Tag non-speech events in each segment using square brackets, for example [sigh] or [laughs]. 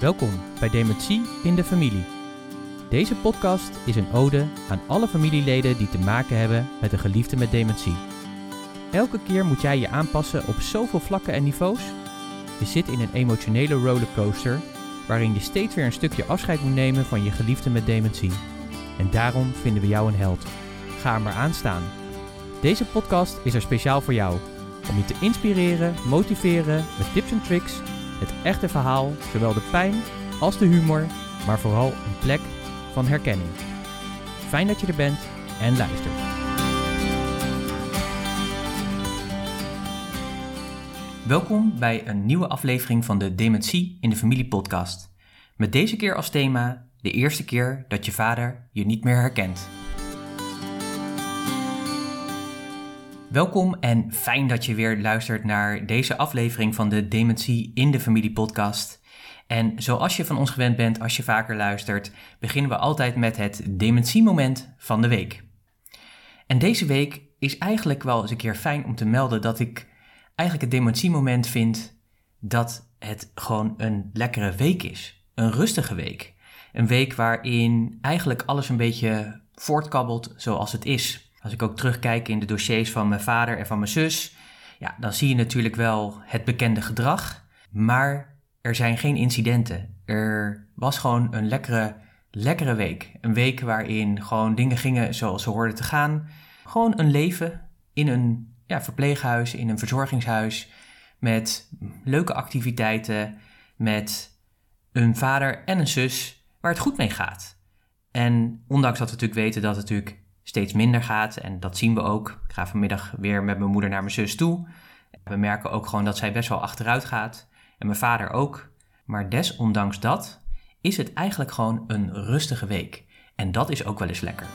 Welkom bij Dementie in de Familie. Deze podcast is een ode aan alle familieleden die te maken hebben met een geliefde met dementie. Elke keer moet jij je aanpassen op zoveel vlakken en niveaus. Je zit in een emotionele rollercoaster waarin je steeds weer een stukje afscheid moet nemen van je geliefde met dementie. En daarom vinden we jou een held. Ga maar aan staan. Deze podcast is er speciaal voor jou. Om je te inspireren, motiveren met tips en tricks, het echte verhaal, zowel de pijn als de humor, maar vooral een plek van herkenning. Fijn dat je er bent en luistert. Welkom bij een nieuwe aflevering van de Dementie in de Familie podcast. Met deze keer als thema de eerste keer dat je vader je niet meer herkent. Welkom en fijn dat je weer luistert naar deze aflevering van de Dementie in de Familie podcast. En zoals je van ons gewend bent als je vaker luistert, beginnen we altijd met het dementiemoment van de week. En deze week is eigenlijk wel eens een keer fijn om te melden dat ik eigenlijk het dementiemoment vind dat het gewoon een lekkere week is. Een rustige week. Een week waarin eigenlijk alles een beetje voortkabbelt zoals het is. Als ik ook terugkijk in de dossiers van mijn vader en van mijn zus, ja, dan zie je natuurlijk wel het bekende gedrag, maar er zijn geen incidenten. Er was gewoon een lekkere, lekkere week. Een week waarin gewoon dingen gingen zoals ze hoorden te gaan. Gewoon een leven in een ja, verpleeghuis, in een verzorgingshuis, met leuke activiteiten, met een vader en een zus waar het goed mee gaat. En ondanks dat we natuurlijk weten dat het natuurlijk steeds minder gaat. En dat zien we ook. Ik ga vanmiddag weer met mijn moeder naar mijn zus toe. We merken ook gewoon dat zij best wel achteruit gaat. En mijn vader ook. Maar desondanks dat is het eigenlijk gewoon een rustige week. En dat is ook wel eens lekker.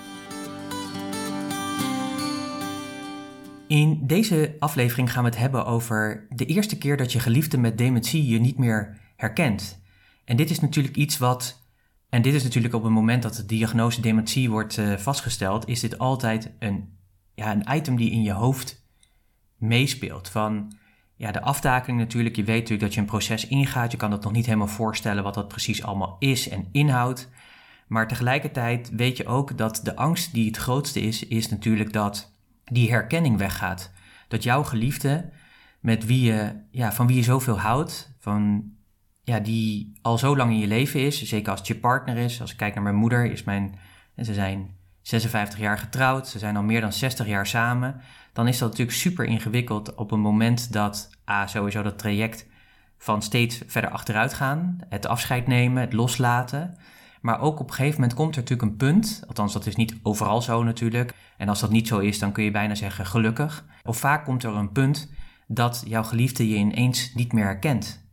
In deze aflevering gaan we het hebben over de eerste keer dat je geliefde met dementie je niet meer herkent. En dit is natuurlijk iets wat en dit is natuurlijk op het moment dat de diagnose dementie wordt uh, vastgesteld, is dit altijd een, ja, een item die in je hoofd meespeelt. Van ja, de aftakeling natuurlijk, je weet natuurlijk dat je een proces ingaat, je kan dat nog niet helemaal voorstellen wat dat precies allemaal is en inhoudt. Maar tegelijkertijd weet je ook dat de angst die het grootste is, is natuurlijk dat die herkenning weggaat. Dat jouw geliefde, met wie je, ja, van wie je zoveel houdt, van ja, die al zo lang in je leven is. Zeker als het je partner is. Als ik kijk naar mijn moeder, is mijn, en ze zijn 56 jaar getrouwd. Ze zijn al meer dan 60 jaar samen. Dan is dat natuurlijk super ingewikkeld op een moment dat A, sowieso dat traject van steeds verder achteruit gaan. Het afscheid nemen, het loslaten. Maar ook op een gegeven moment komt er natuurlijk een punt, althans dat is niet overal zo natuurlijk. En als dat niet zo is, dan kun je bijna zeggen gelukkig. Of vaak komt er een punt dat jouw geliefde je ineens niet meer herkent.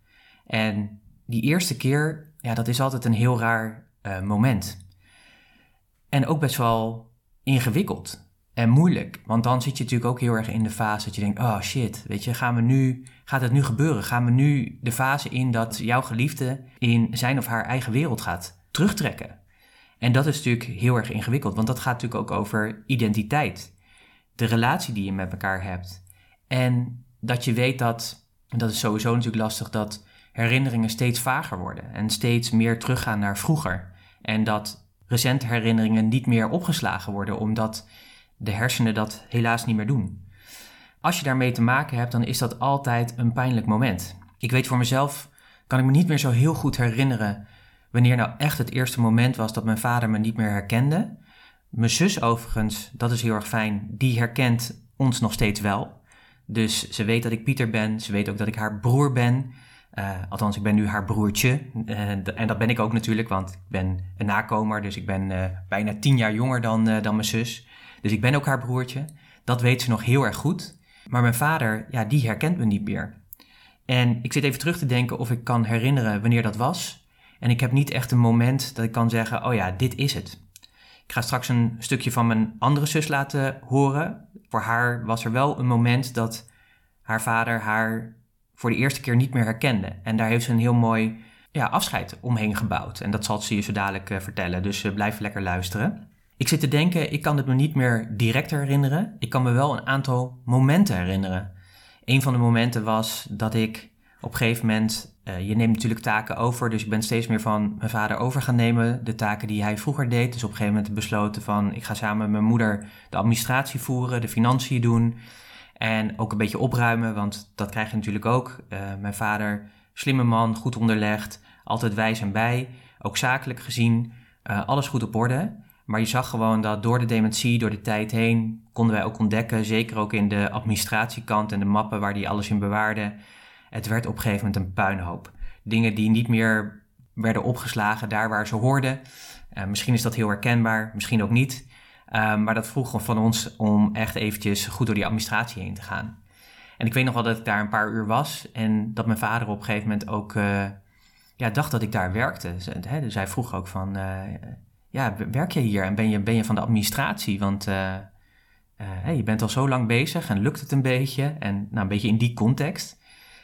En die eerste keer, ja, dat is altijd een heel raar uh, moment. En ook best wel ingewikkeld en moeilijk. Want dan zit je natuurlijk ook heel erg in de fase dat je denkt: oh shit, weet je, gaan we nu, gaat het nu gebeuren? Gaan we nu de fase in dat jouw geliefde in zijn of haar eigen wereld gaat terugtrekken? En dat is natuurlijk heel erg ingewikkeld, want dat gaat natuurlijk ook over identiteit. De relatie die je met elkaar hebt. En dat je weet dat, en dat is sowieso natuurlijk lastig, dat herinneringen steeds vager worden en steeds meer teruggaan naar vroeger. En dat recente herinneringen niet meer opgeslagen worden, omdat de hersenen dat helaas niet meer doen. Als je daarmee te maken hebt, dan is dat altijd een pijnlijk moment. Ik weet voor mezelf, kan ik me niet meer zo heel goed herinneren wanneer nou echt het eerste moment was dat mijn vader me niet meer herkende. Mijn zus overigens, dat is heel erg fijn, die herkent ons nog steeds wel. Dus ze weet dat ik Pieter ben, ze weet ook dat ik haar broer ben. Uh, althans, ik ben nu haar broertje. Uh, en dat ben ik ook natuurlijk, want ik ben een nakomer. Dus ik ben uh, bijna tien jaar jonger dan, dan mijn zus. Dus ik ben ook haar broertje. Dat weet ze nog heel erg goed. Maar mijn vader, ja, die herkent me niet meer. En ik zit even terug te denken of ik kan herinneren wanneer dat was. En ik heb niet echt een moment dat ik kan zeggen: oh ja, dit is het. Ik ga straks een stukje van mijn andere zus laten horen. Voor haar was er wel een moment dat haar vader haar voor de eerste keer niet meer herkende. En daar heeft ze een heel mooi ja, afscheid omheen gebouwd. En dat zal ze je zo dadelijk uh, vertellen, dus uh, blijf lekker luisteren. Ik zit te denken, ik kan het me niet meer direct herinneren. Ik kan me wel een aantal momenten herinneren. Een van de momenten was dat ik op een gegeven moment je neemt natuurlijk taken over, dus ik ben steeds meer van mijn vader over gaan nemen. De taken die hij vroeger deed. Dus op een gegeven moment besloten van ik ga samen met mijn moeder de administratie voeren, de financiën doen. En ook een beetje opruimen, want dat krijg je natuurlijk ook. mijn vader, slimme man, goed onderlegd, altijd wijs en bij. Ook zakelijk gezien, alles goed op orde. Maar je zag gewoon dat door de dementie, door de tijd heen, konden wij ook ontdekken, zeker ook in de administratiekant en de mappen waar die alles in bewaarde, het werd op een gegeven moment een puinhoop. Dingen die niet meer werden opgeslagen daar waar ze hoorden. Uh, misschien is dat heel herkenbaar, misschien ook niet. Uh, maar dat vroeg van ons om echt eventjes goed door die administratie heen te gaan. En ik weet nog wel dat ik daar een paar uur was en dat mijn vader op een gegeven moment ook uh, ja, dacht dat ik daar werkte. Dus hij vroeg ook van, ja, werk je hier en ben je, ben je van de administratie? Want uh, je bent al zo lang bezig en lukt het een beetje? En nou, een beetje in die context.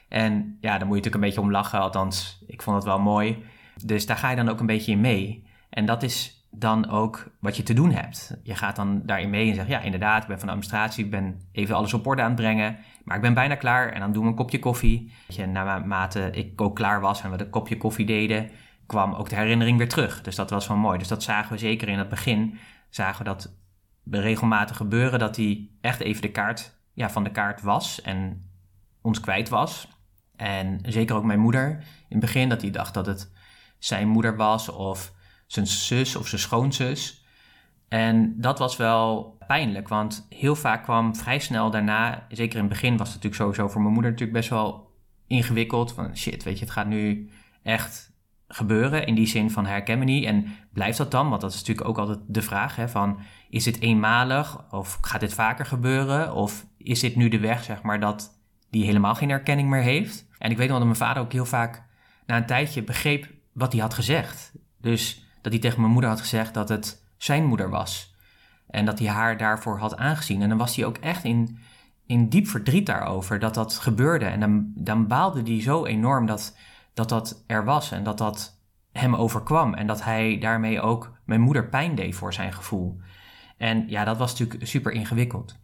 En ja, dan moet je natuurlijk een beetje om lachen, althans, ik vond het wel mooi. Dus daar ga je dan ook een beetje in mee. En dat is dan ook wat je te doen hebt. Je gaat dan daarin mee en zegt, ja, inderdaad, ik ben van de administratie, ik ben even alles op orde aan het brengen, maar ik ben bijna klaar en dan doen we een kopje koffie. Je, naarmate ik ook klaar was en we een kopje koffie deden, kwam ook de herinnering weer terug. Dus dat was wel mooi. Dus dat zagen we zeker in het begin. Zagen we dat regelmatig gebeuren dat hij echt even de kaart ja, van de kaart was en ons kwijt was. En zeker ook mijn moeder in het begin, dat hij dacht dat het zijn moeder was of zijn zus of zijn schoonzus. En dat was wel pijnlijk, want heel vaak kwam vrij snel daarna, zeker in het begin was het natuurlijk sowieso voor mijn moeder natuurlijk best wel ingewikkeld. Van shit, weet je, het gaat nu echt gebeuren in die zin van herken me niet. En blijft dat dan? Want dat is natuurlijk ook altijd de vraag hè, van is dit eenmalig of gaat dit vaker gebeuren? Of is dit nu de weg zeg maar dat die helemaal geen herkenning meer heeft? En ik weet nog dat mijn vader ook heel vaak na een tijdje begreep wat hij had gezegd. Dus dat hij tegen mijn moeder had gezegd dat het zijn moeder was. En dat hij haar daarvoor had aangezien. En dan was hij ook echt in, in diep verdriet daarover dat dat gebeurde. En dan, dan baalde hij zo enorm dat dat dat er was en dat dat hem overkwam. En dat hij daarmee ook mijn moeder pijn deed voor zijn gevoel. En ja, dat was natuurlijk super ingewikkeld.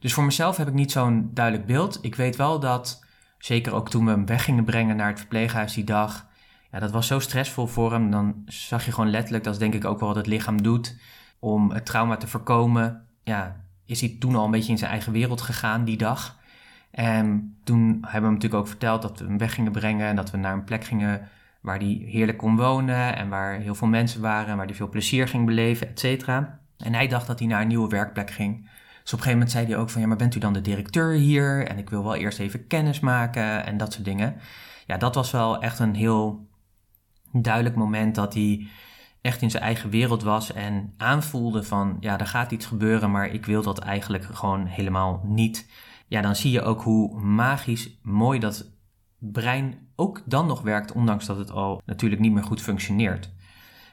Dus voor mezelf heb ik niet zo'n duidelijk beeld. Ik weet wel dat, zeker ook toen we hem weg gingen brengen naar het verpleeghuis die dag, ja, dat was zo stressvol voor hem. Dan zag je gewoon letterlijk, dat is denk ik ook wel wat het lichaam doet, om het trauma te voorkomen. Ja, is hij toen al een beetje in zijn eigen wereld gegaan die dag. En toen hebben we hem natuurlijk ook verteld dat we hem weg gingen brengen en dat we naar een plek gingen waar hij heerlijk kon wonen en waar heel veel mensen waren en waar hij veel plezier ging beleven, et cetera. En hij dacht dat hij naar een nieuwe werkplek ging. Dus op een gegeven moment zei hij ook van ja, maar bent u dan de directeur hier? En ik wil wel eerst even kennis maken en dat soort dingen. Ja, dat was wel echt een heel duidelijk moment dat hij echt in zijn eigen wereld was en aanvoelde van ja, er gaat iets gebeuren, maar ik wil dat eigenlijk gewoon helemaal niet ja, dan zie je ook hoe magisch mooi dat brein ook dan nog werkt, ondanks dat het al natuurlijk niet meer goed functioneert.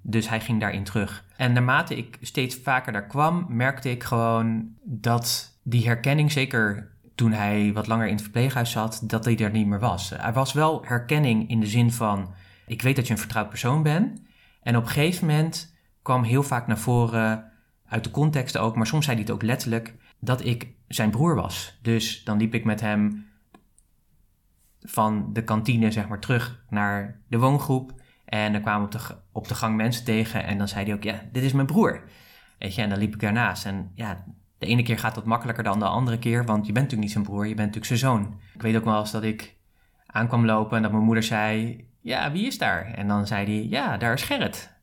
Dus hij ging daarin terug. En naarmate ik steeds vaker daar kwam, merkte ik gewoon dat die herkenning, zeker toen hij wat langer in het verpleeghuis zat, dat hij er niet meer was. Er was wel herkenning in de zin van: ik weet dat je een vertrouwd persoon bent. En op een gegeven moment kwam heel vaak naar voren, uit de context ook, maar soms zei hij het ook letterlijk, dat ik zijn broer was. Dus dan liep ik met hem van de kantine zeg maar terug naar de woongroep. En dan kwamen op de, op de gang mensen tegen en dan zei hij ook, ja, dit is mijn broer. Weet je, en dan liep ik daarnaast. En ja, de ene keer gaat dat makkelijker dan de andere keer, want je bent natuurlijk niet zijn broer, je bent natuurlijk zijn zoon. Ik weet ook wel eens dat ik aankwam lopen en dat mijn moeder zei, ja, wie is daar? En dan zei hij, ja, daar is Gerrit.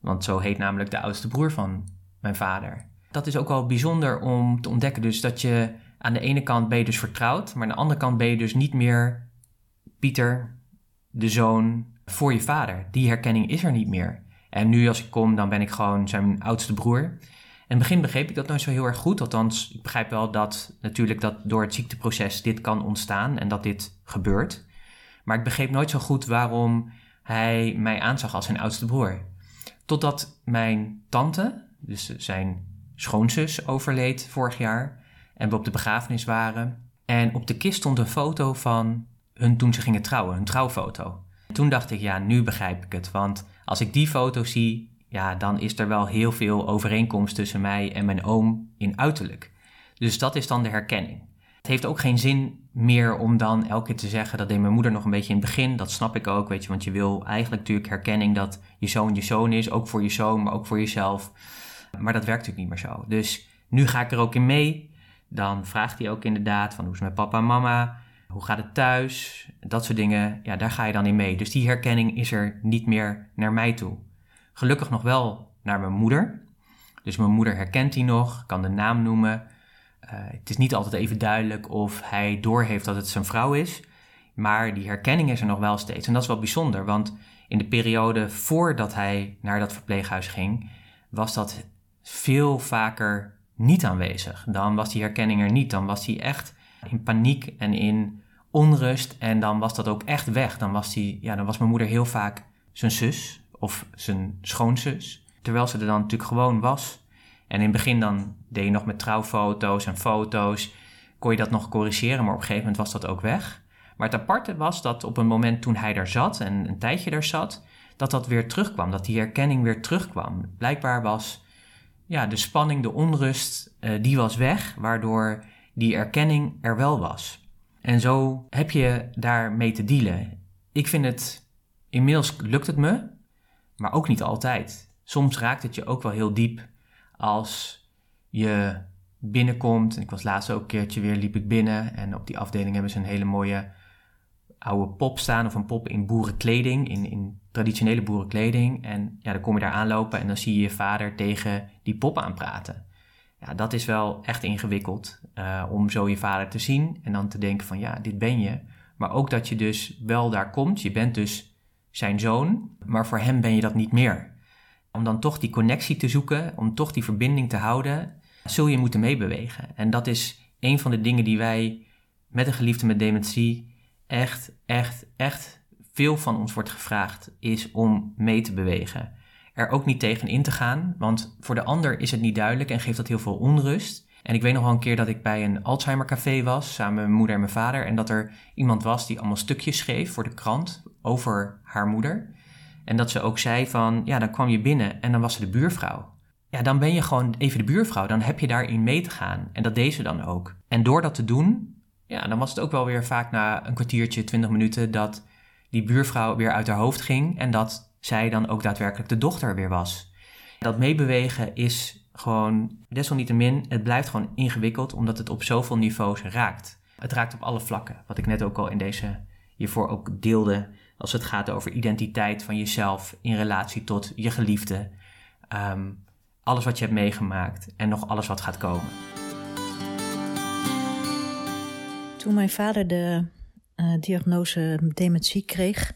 Want zo heet namelijk de oudste broer van mijn vader dat is ook wel bijzonder om te ontdekken. Dus dat je aan de ene kant ben dus vertrouwd, maar aan de andere kant ben je dus niet meer Pieter, de zoon, voor je vader. Die herkenning is er niet meer. En nu als ik kom, dan ben ik gewoon zijn oudste broer. In het begin begreep ik dat nooit zo heel erg goed. Althans, ik begrijp wel dat natuurlijk dat door het ziekteproces dit kan ontstaan en dat dit gebeurt. Maar ik begreep nooit zo goed waarom hij mij aanzag als zijn oudste broer. Totdat mijn tante, dus zijn schoonzus overleed vorig jaar. En we op de begrafenis waren. En op de kist stond een foto van hun toen ze gingen trouwen, een trouwfoto. Toen dacht ik, ja, nu begrijp ik het. Want als ik die foto zie, ja, dan is er wel heel veel overeenkomst tussen mij en mijn oom in uiterlijk. Dus dat is dan de herkenning. Het heeft ook geen zin meer om dan elke keer te zeggen, dat deed mijn moeder nog een beetje in het begin, dat snap ik ook, weet je, want je wil eigenlijk natuurlijk herkenning dat je zoon je zoon is, ook voor je zoon, maar ook voor jezelf. Maar dat werkt natuurlijk niet meer zo. Dus nu ga ik er ook in mee. Dan vraagt hij ook inderdaad van hoe is het met papa en mama? Hoe gaat het thuis? Dat soort dingen. Ja, daar ga je dan in mee. Dus die herkenning is er niet meer naar mij toe. Gelukkig nog wel naar mijn moeder. Dus mijn moeder herkent die nog, kan de naam noemen. Uh, het is niet altijd even duidelijk of hij doorheeft dat het zijn vrouw is. Maar die herkenning is er nog wel steeds. En dat is wel bijzonder, want in de periode voordat hij naar dat verpleeghuis ging, was dat veel vaker niet aanwezig. Dan was die herkenning er niet. Dan was hij echt in paniek en in onrust. En dan was dat ook echt weg. Dan was, die, ja, dan was mijn moeder heel vaak zijn zus of zijn schoonzus. Terwijl ze er dan natuurlijk gewoon was. En in het begin dan deed je nog met trouwfoto's en foto's. Kon je dat nog corrigeren, maar op een gegeven moment was dat ook weg. Maar het aparte was dat op een moment toen hij daar zat en een tijdje daar zat, dat dat weer terugkwam. Dat die herkenning weer terugkwam. Blijkbaar was ja, de spanning, de onrust, uh, die was weg, waardoor die erkenning er wel was. En zo heb je daarmee te dealen. Ik vind het, inmiddels lukt het me, maar ook niet altijd. Soms raakt het je ook wel heel diep als je binnenkomt. Ik was laatst ook een keertje weer, liep ik binnen en op die afdeling hebben ze een hele mooie oude pop staan of een pop in boerenkleding, in, in traditionele boerenkleding. En ja, dan kom je daar aanlopen en dan zie je je vader tegen die pop aanpraten. Ja, dat is wel echt ingewikkeld uh, om zo je vader te zien en dan te denken van ja, dit ben je. Maar ook dat je dus wel daar komt, je bent dus zijn zoon, maar voor hem ben je dat niet meer. Om dan toch die connectie te zoeken, om toch die verbinding te houden, zul je moeten meebewegen. En dat is een van de dingen die wij met een geliefde met dementie echt, echt, echt veel van ons wordt gevraagd, is om mee te bewegen. Er ook niet tegen in te gaan, want voor de ander is het niet duidelijk en geeft dat heel veel onrust. En ik weet nog wel een keer dat ik bij een Alzheimer café was, samen met mijn moeder en mijn vader, en dat er iemand was die allemaal stukjes schreef voor de krant over haar moeder. En dat ze ook zei van, ja, dan kwam je binnen en dan was ze de buurvrouw. Ja, dan ben je gewoon even de buurvrouw, dan heb je daarin mee te gaan. En dat deed ze dan ook. En door dat te doen, ja, dan was het ook wel weer vaak na een kwartiertje, twintig minuten, dat die buurvrouw weer uit haar hoofd ging en dat zij dan ook daadwerkelijk de dochter weer was. Dat meebewegen is gewoon, desalniettemin, het blijft gewoon ingewikkeld omdat het op zoveel niveaus raakt. Het raakt op alle vlakken, wat ik net ook al in deze hiervoor ook deelde, als het gaat over identiteit van jezelf in relatie tot je geliefde, ehm, alles wat je hebt meegemaakt en nog alles wat gaat komen. Toen mijn vader de uh, diagnose dementie kreeg,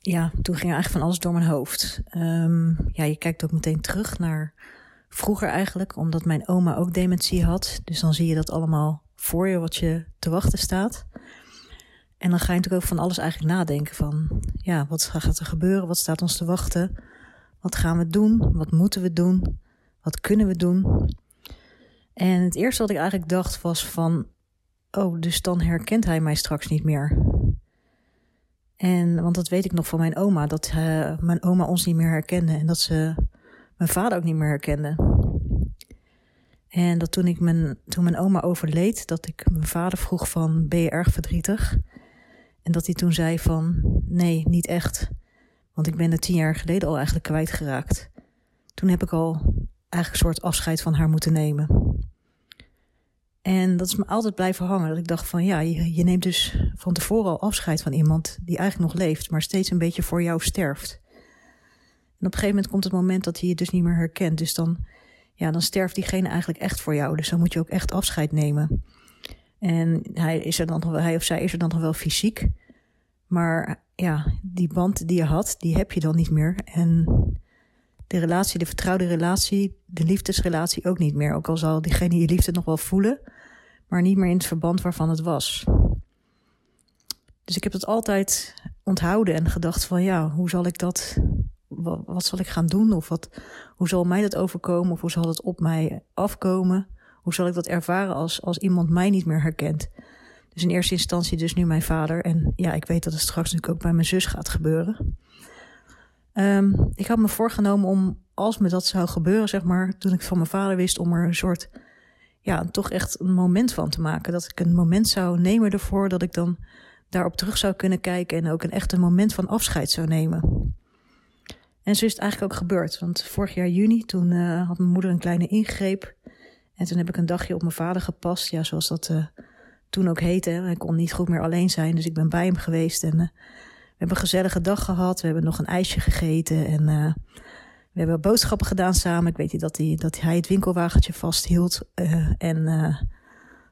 ja, toen ging eigenlijk van alles door mijn hoofd. Um, ja, je kijkt ook meteen terug naar vroeger eigenlijk, omdat mijn oma ook dementie had. Dus dan zie je dat allemaal voor je wat je te wachten staat. En dan ga je natuurlijk ook van alles eigenlijk nadenken van, ja, wat gaat er gebeuren? Wat staat ons te wachten? Wat gaan we doen? Wat moeten we doen? Wat kunnen we doen? En het eerste wat ik eigenlijk dacht was van, oh, dus dan herkent hij mij straks niet meer. En, want dat weet ik nog van mijn oma, dat uh, mijn oma ons niet meer herkende en dat ze mijn vader ook niet meer herkende. En dat toen, ik mijn, toen mijn oma overleed, dat ik mijn vader vroeg van, ben je erg verdrietig? En dat hij toen zei van, nee, niet echt. Want ik ben er tien jaar geleden al eigenlijk kwijtgeraakt. Toen heb ik al eigenlijk een soort afscheid van haar moeten nemen. En dat is me altijd blijven hangen. Dat ik dacht van ja, je, je, neemt dus van tevoren al afscheid van iemand die eigenlijk nog leeft, maar steeds een beetje voor jou sterft. En op een gegeven moment komt het moment dat hij je dus niet meer herkent. Dus dan, ja, dan sterft diegene eigenlijk echt voor jou. Dus dan moet je ook echt afscheid nemen. En hij, is er dan hij of zij is er dan nog wel fysiek. Maar ja, die band die je had, die heb je dan niet meer. En de relatie, de vertrouwde relatie, de liefdesrelatie ook niet meer. Ook al zal diegene je liefde nog wel voelen, maar niet meer in het verband waarvan het was. Dus ik heb dat altijd onthouden en gedacht van ja, hoe zal ik dat, wat, wat zal ik gaan doen? Of wat, hoe zal mij dat overkomen? Of hoe zal het op mij afkomen? Hoe zal ik dat ervaren als, als iemand mij niet meer herkent? Dus in eerste instantie dus nu mijn vader. En ja, ik weet dat het straks natuurlijk ook bij mijn zus gaat gebeuren. Um, ik had me voorgenomen om, als me dat zou gebeuren, zeg maar, toen ik van mijn vader wist, om er een soort ja, toch echt een moment van te maken. Dat ik een moment zou nemen ervoor dat ik dan daarop terug zou kunnen kijken en ook een echt een moment van afscheid zou nemen. En zo is het eigenlijk ook gebeurd. Want vorig jaar juni, toen uh, had mijn moeder een kleine ingreep. En toen heb ik een dagje op mijn vader gepast. Ja, zoals dat uh, toen ook heette. Hij kon niet goed meer alleen zijn, dus ik ben bij hem geweest. En uh, we hebben een gezellige dag gehad. We hebben nog een ijsje gegeten. En we hebben boodschappen gedaan samen. Ik weet niet dat, hij, dat hij het winkelwagentje vasthield. en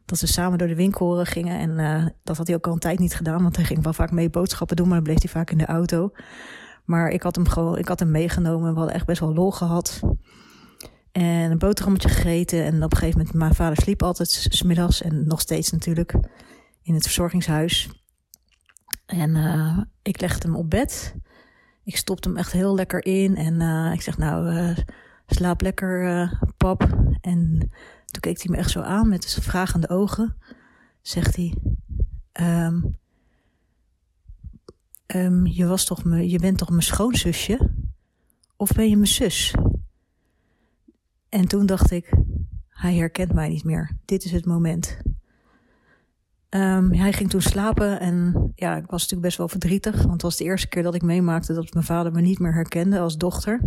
dat we samen door de winkel gingen. En dat had hij ook al een tijd niet gedaan, want hij ging wel vaak mee boodschappen doen, maar dan bleef hij vaak in de auto. Maar ik had hem gewoon, ik had hem meegenomen. We hadden echt best wel lol gehad. En een boterhammetje gegeten. En op een gegeven moment, mijn vader sliep altijd smiddags. En nog steeds natuurlijk in het verzorgingshuis. En uh, ik legde hem op bed. Ik stopte hem echt heel lekker in. En uh, ik zeg, nou, uh, slaap lekker, pap. En toen keek hij me echt zo aan met vragende ogen. Zegt hij, um, um, je, was toch me, je bent toch mijn schoonzusje? Of ben je mijn zus? En toen dacht ik, hij herkent mij niet meer. Dit is het moment. Um, hij ging toen slapen en ja, ik was natuurlijk best wel verdrietig. Want het was de eerste keer dat ik meemaakte dat mijn vader me niet meer herkende als dochter.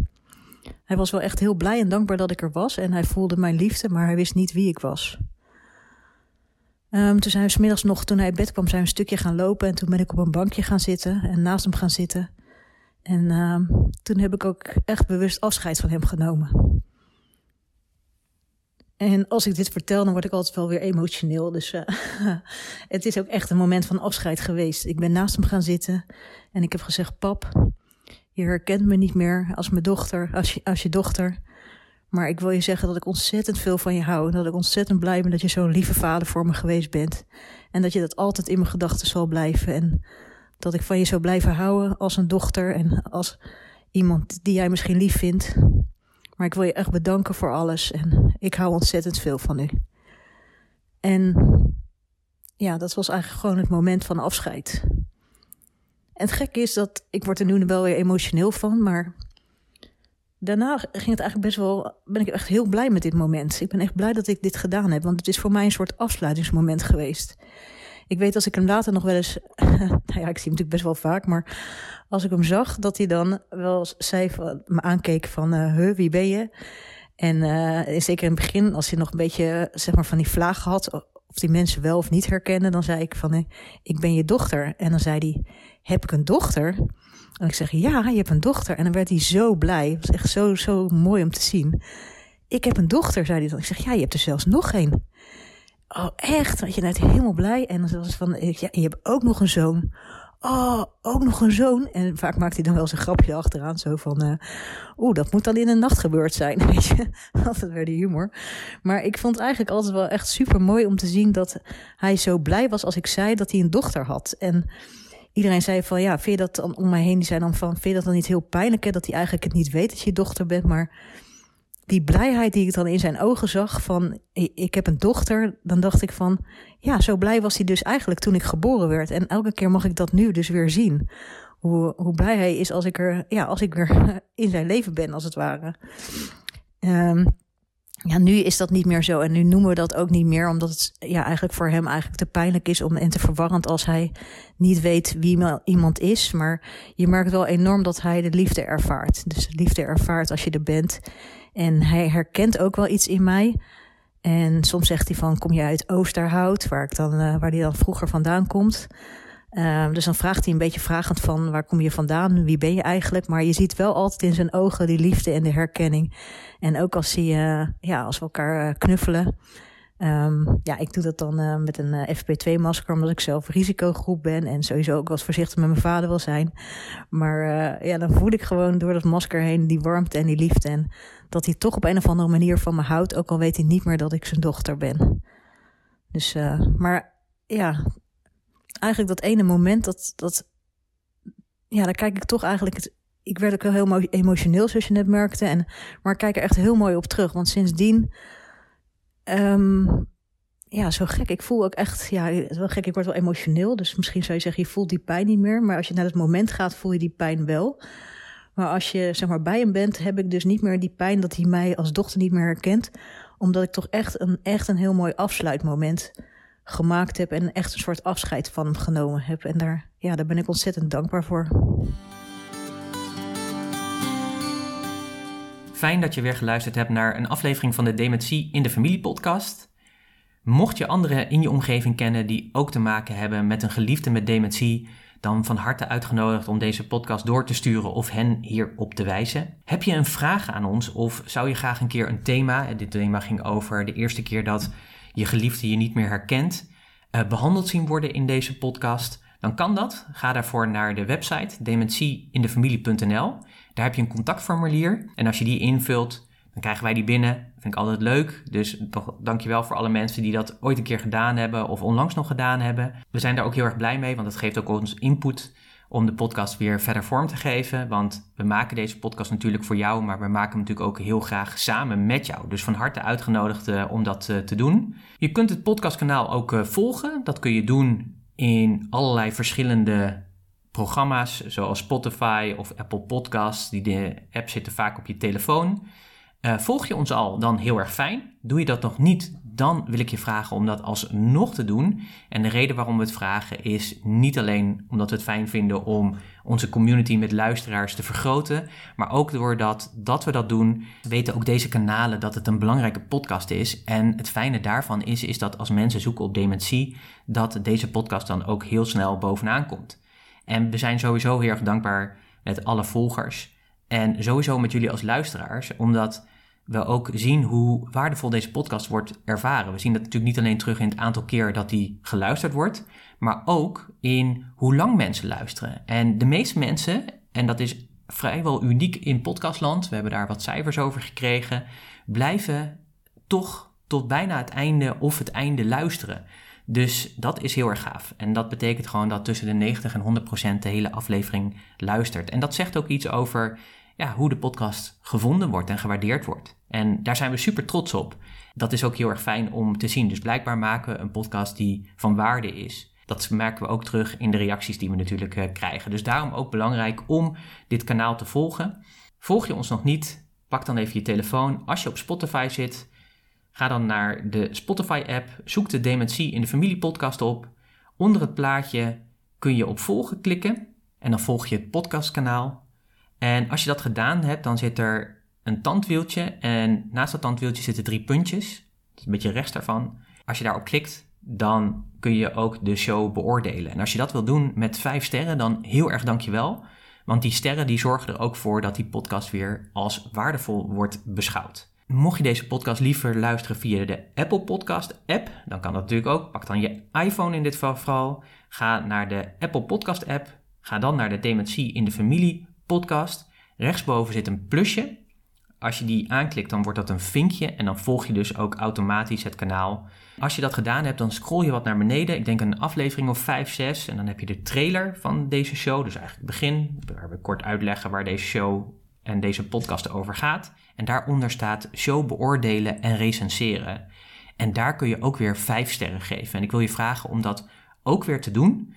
Hij was wel echt heel blij en dankbaar dat ik er was. En hij voelde mijn liefde, maar hij wist niet wie ik was. Um, toen zijn we smiddags nog, toen hij in bed kwam, zijn we een stukje gaan lopen. En toen ben ik op een bankje gaan zitten en naast hem gaan zitten. En um, toen heb ik ook echt bewust afscheid van hem genomen. En als ik dit vertel, dan word ik altijd wel weer emotioneel. Dus uh, [laughs] het is ook echt een moment van afscheid geweest. Ik ben naast hem gaan zitten en ik heb gezegd: Pap, je herkent me niet meer als mijn dochter, als je, als je dochter. Maar ik wil je zeggen dat ik ontzettend veel van je hou. En dat ik ontzettend blij ben dat je zo'n lieve vader voor me geweest bent. En dat je dat altijd in mijn gedachten zal blijven. En dat ik van je zou blijven houden als een dochter en als iemand die jij misschien lief vindt. Maar ik wil je echt bedanken voor alles. En ik hou ontzettend veel van u. En ja, dat was eigenlijk gewoon het moment van afscheid. En het gekke is dat, ik word er nu wel weer emotioneel van, maar daarna ging het eigenlijk best wel, ben ik echt heel blij met dit moment. Ik ben echt blij dat ik dit gedaan heb, want het is voor mij een soort afsluitingsmoment geweest. Ik weet als ik hem later nog wel eens, [laughs] nou ja, ik zie hem natuurlijk best wel vaak, maar als ik hem zag, dat hij dan wel zei, me aankeek van, uh, wie ben je? En uh, zeker in het begin, als hij nog een beetje, zeg maar, van die vlagen had, of die mensen wel of niet herkennen, dan zei ik van, ik ben je dochter. En dan zei hij, heb ik een dochter? En ik zeg, ja, je hebt een dochter. En dan werd hij zo blij. Het was echt zo, zo mooi om te zien. Ik heb een dochter, zei hij dan. Ik zeg, ja, je hebt er zelfs nog geen. Oh, echt? Weet je, nou, helemaal blij. En dan was van, ja, je hebt ook nog een zoon. Oh, ook nog een zoon. En vaak maakt hij dan wel zijn grapje achteraan. Zo van, uh, oeh, dat moet dan in een nacht gebeurd zijn. [laughs] Weet je, altijd weer de humor. Maar ik vond eigenlijk altijd wel echt super mooi om te zien dat hij zo blij was als ik zei dat hij een dochter had. En iedereen zei van ja, vind je dat dan om mij heen? Die zei dan van, vind je dat dan niet heel pijnlijk hè? Dat hij eigenlijk het niet weet dat je dochter bent. Maar die blijheid die ik dan in zijn ogen zag van ik heb een dochter, dan dacht ik van ja, zo blij was hij dus eigenlijk toen ik geboren werd. En elke keer mag ik dat nu dus weer zien. Hoe, hoe blij hij is als ik er, ja, als ik weer [laughs] in zijn leven ben, als het ware. Um, ja, nu is dat niet meer zo. En nu noemen we dat ook niet meer, omdat het ja, eigenlijk voor hem eigenlijk te pijnlijk is om, en te verwarrend als hij niet weet wie iemand is. Maar je merkt wel enorm dat hij de liefde ervaart. Dus de liefde ervaart als je er bent. En hij herkent ook wel iets in mij. En soms zegt hij van, kom je uit Oosterhout, waar, ik dan, uh, waar hij dan vroeger vandaan komt. Uh, dus dan vraagt hij een beetje vragend van waar kom je vandaan, wie ben je eigenlijk? Maar je ziet wel altijd in zijn ogen die liefde en de herkenning. En ook als, hij, uh, ja, als we elkaar uh, knuffelen. Um, ja, ik doe dat dan uh, met een FP2-masker, omdat ik zelf risicogroep ben en sowieso ook wat voorzichtig met mijn vader wil zijn. Maar ja, dan voel ik gewoon door dat masker heen die warmte en die liefde. En dat hij toch op een of andere manier van me houdt, ook al weet hij niet meer dat ik zijn dochter ben. Dus, maar ja, eigenlijk dat ene moment dat, dat ja, daar kijk ik toch eigenlijk, het, ik werd ook wel heel emotioneel zoals je net merkte, en, maar ik kijk er echt heel mooi op terug, want sindsdien, um, ja, zo gek. Ik voel ook echt, ja, het wel gek, ik word wel emotioneel, dus misschien zou je zeggen, je voelt die pijn niet meer, maar als je naar het moment gaat, voel je die pijn wel. Maar als je zeg maar bij hem bent, heb ik dus niet meer die pijn dat hij mij als dochter niet meer herkent Omdat ik toch echt een, echt een heel mooi afsluitmoment gemaakt heb en echt een soort afscheid van hem genomen heb. En daar, ja, daar ben ik ontzettend dankbaar voor. Fijn dat je weer geluisterd hebt naar een aflevering van de Dementie in de Familie podcast. Mocht je anderen in je omgeving kennen die ook te maken hebben met een geliefde met dementie, dan van harte uitgenodigd om deze podcast door te sturen of hen hierop te wijzen. Heb je een vraag aan ons of zou je graag een keer een thema, dit thema ging over de eerste keer dat je geliefde je niet meer herkent, uh, behandeld zien worden in deze podcast? Dan kan dat. Ga daarvoor naar de website dementieindefamilie.nl. Daar heb je een contactformulier en als je die invult, dan krijgen wij die binnen. Vind ik altijd leuk. Dus toch dankjewel voor alle mensen die dat ooit een keer gedaan hebben of onlangs nog gedaan hebben. We zijn daar ook heel erg blij mee, want dat geeft ook ons input om de podcast weer verder vorm te geven. Want we maken deze podcast natuurlijk voor jou, maar we maken hem natuurlijk ook heel graag samen met jou. Dus van harte uitgenodigd uh, om dat uh, te doen. Je kunt het podcastkanaal ook uh, volgen. Dat kun je doen in allerlei verschillende programma's, zoals Spotify of Apple Podcasts. Die de app zitten vaak op je telefoon. Uh, volg je ons al, dan heel erg fijn. Doe je dat nog niet, dan wil ik je vragen om dat alsnog te doen. En de reden waarom we het vragen is niet alleen omdat we het fijn vinden om onze community met luisteraars te vergroten, maar ook doordat dat we dat doen, weten ook deze kanalen dat het een belangrijke podcast is. En het fijne daarvan is, is dat als mensen zoeken op dementie, dat deze podcast dan ook heel snel bovenaan komt. En we zijn sowieso heel erg dankbaar met alle volgers. En sowieso met jullie als luisteraars, omdat we ook zien hoe waardevol deze podcast wordt ervaren. We zien dat natuurlijk niet alleen terug in het aantal keer dat die geluisterd wordt, maar ook in hoe lang mensen luisteren. En de meeste mensen, en dat is vrijwel uniek in podcastland, we hebben daar wat cijfers over gekregen, blijven toch tot bijna het einde of het einde luisteren. Dus dat is heel erg gaaf. En dat betekent gewoon dat tussen de 90 en 100 procent de hele aflevering luistert. En dat zegt ook iets over ja, hoe de podcast gevonden wordt en gewaardeerd wordt. En daar zijn we super trots op. Dat is ook heel erg fijn om te zien. Dus blijkbaar maken we een podcast die van waarde is. Dat merken we ook terug in de reacties die we natuurlijk uh, krijgen. Dus daarom ook belangrijk om dit kanaal te volgen. Volg je ons nog niet? Pak dan even je telefoon. Als je op Spotify zit, ga dan naar de Spotify-app. Zoek de Dementie in de Familie podcast op. Onder het plaatje kun je op volgen klikken. En dan volg je het podcastkanaal. En als je dat gedaan hebt, dan zit er een tandwieltje en naast dat tandwieltje zitten drie puntjes. Een beetje rechts daarvan. Als je daarop klikt, dan kun je ook de show beoordelen. En als je dat wil doen met vijf sterren, dan heel erg dankjewel. Want die sterren die zorgen er ook voor dat die podcast weer als waardevol wordt beschouwd. Mocht je deze podcast liever luisteren via de Apple Podcast app, dan kan dat natuurlijk ook. Pak dan je iPhone in dit geval. Ga naar de Apple Podcast app. Ga dan naar de Dementie in de Familie podcast. Rechtsboven zit een plusje. Als je die aanklikt, dan wordt dat een vinkje en dan volg je dus ook automatisch het kanaal. Als je dat gedaan hebt, dan scroll je wat naar beneden. Ik denk een aflevering of 5, 6 en dan heb je de trailer van deze show. Dus eigenlijk het begin, waar we kort uitleggen waar deze show en deze podcast over gaat. En daaronder staat show beoordelen en recenseren. En daar kun je ook weer 5 sterren geven. En ik wil je vragen om dat ook weer te doen.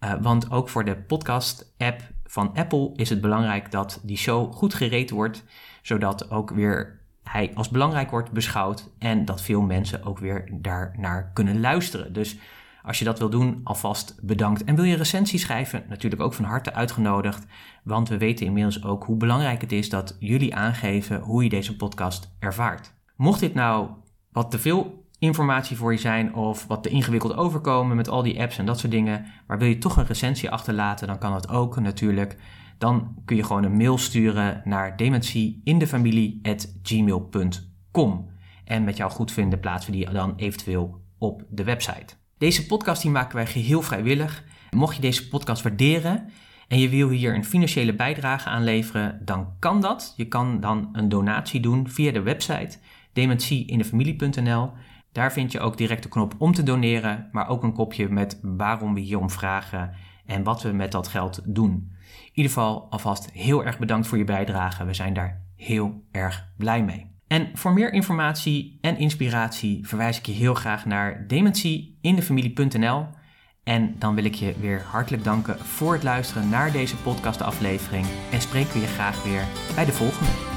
Uh, want ook voor de podcast-app van Apple is het belangrijk dat die show goed gereed wordt, zodat ook weer hij als belangrijk wordt beschouwd en dat veel mensen ook weer daarnaar kunnen luisteren. Dus als je dat wil doen, alvast bedankt. En wil je recensie schrijven, natuurlijk ook van harte uitgenodigd, want we weten inmiddels ook hoe belangrijk het is dat jullie aangeven hoe je deze podcast ervaart. Mocht dit nou wat te veel informatie voor je zijn of wat te ingewikkeld overkomen met al die apps en dat soort dingen, maar wil je toch een recensie achterlaten, dan kan dat ook natuurlijk. Dan kun je gewoon een mail sturen naar dementieindefamilie.gmail.com en met jouw goedvinden plaatsen we die dan eventueel op de website. Deze podcast die maken wij geheel vrijwillig. Mocht je deze podcast waarderen en je wil hier een financiële bijdrage aan leveren, dan kan dat. Je kan dan een donatie doen via de website dementieindefamilie.nl. Daar vind je ook direct de knop om te doneren, maar ook een kopje met waarom we hier om vragen en wat we met dat geld doen. In ieder geval alvast heel erg bedankt voor je bijdrage. We zijn daar heel erg blij mee. En voor meer informatie en inspiratie verwijs ik je heel graag naar dementieindefamilie.nl. En dan wil ik je weer hartelijk danken voor het luisteren naar deze podcastaflevering en spreken we je graag weer bij de volgende.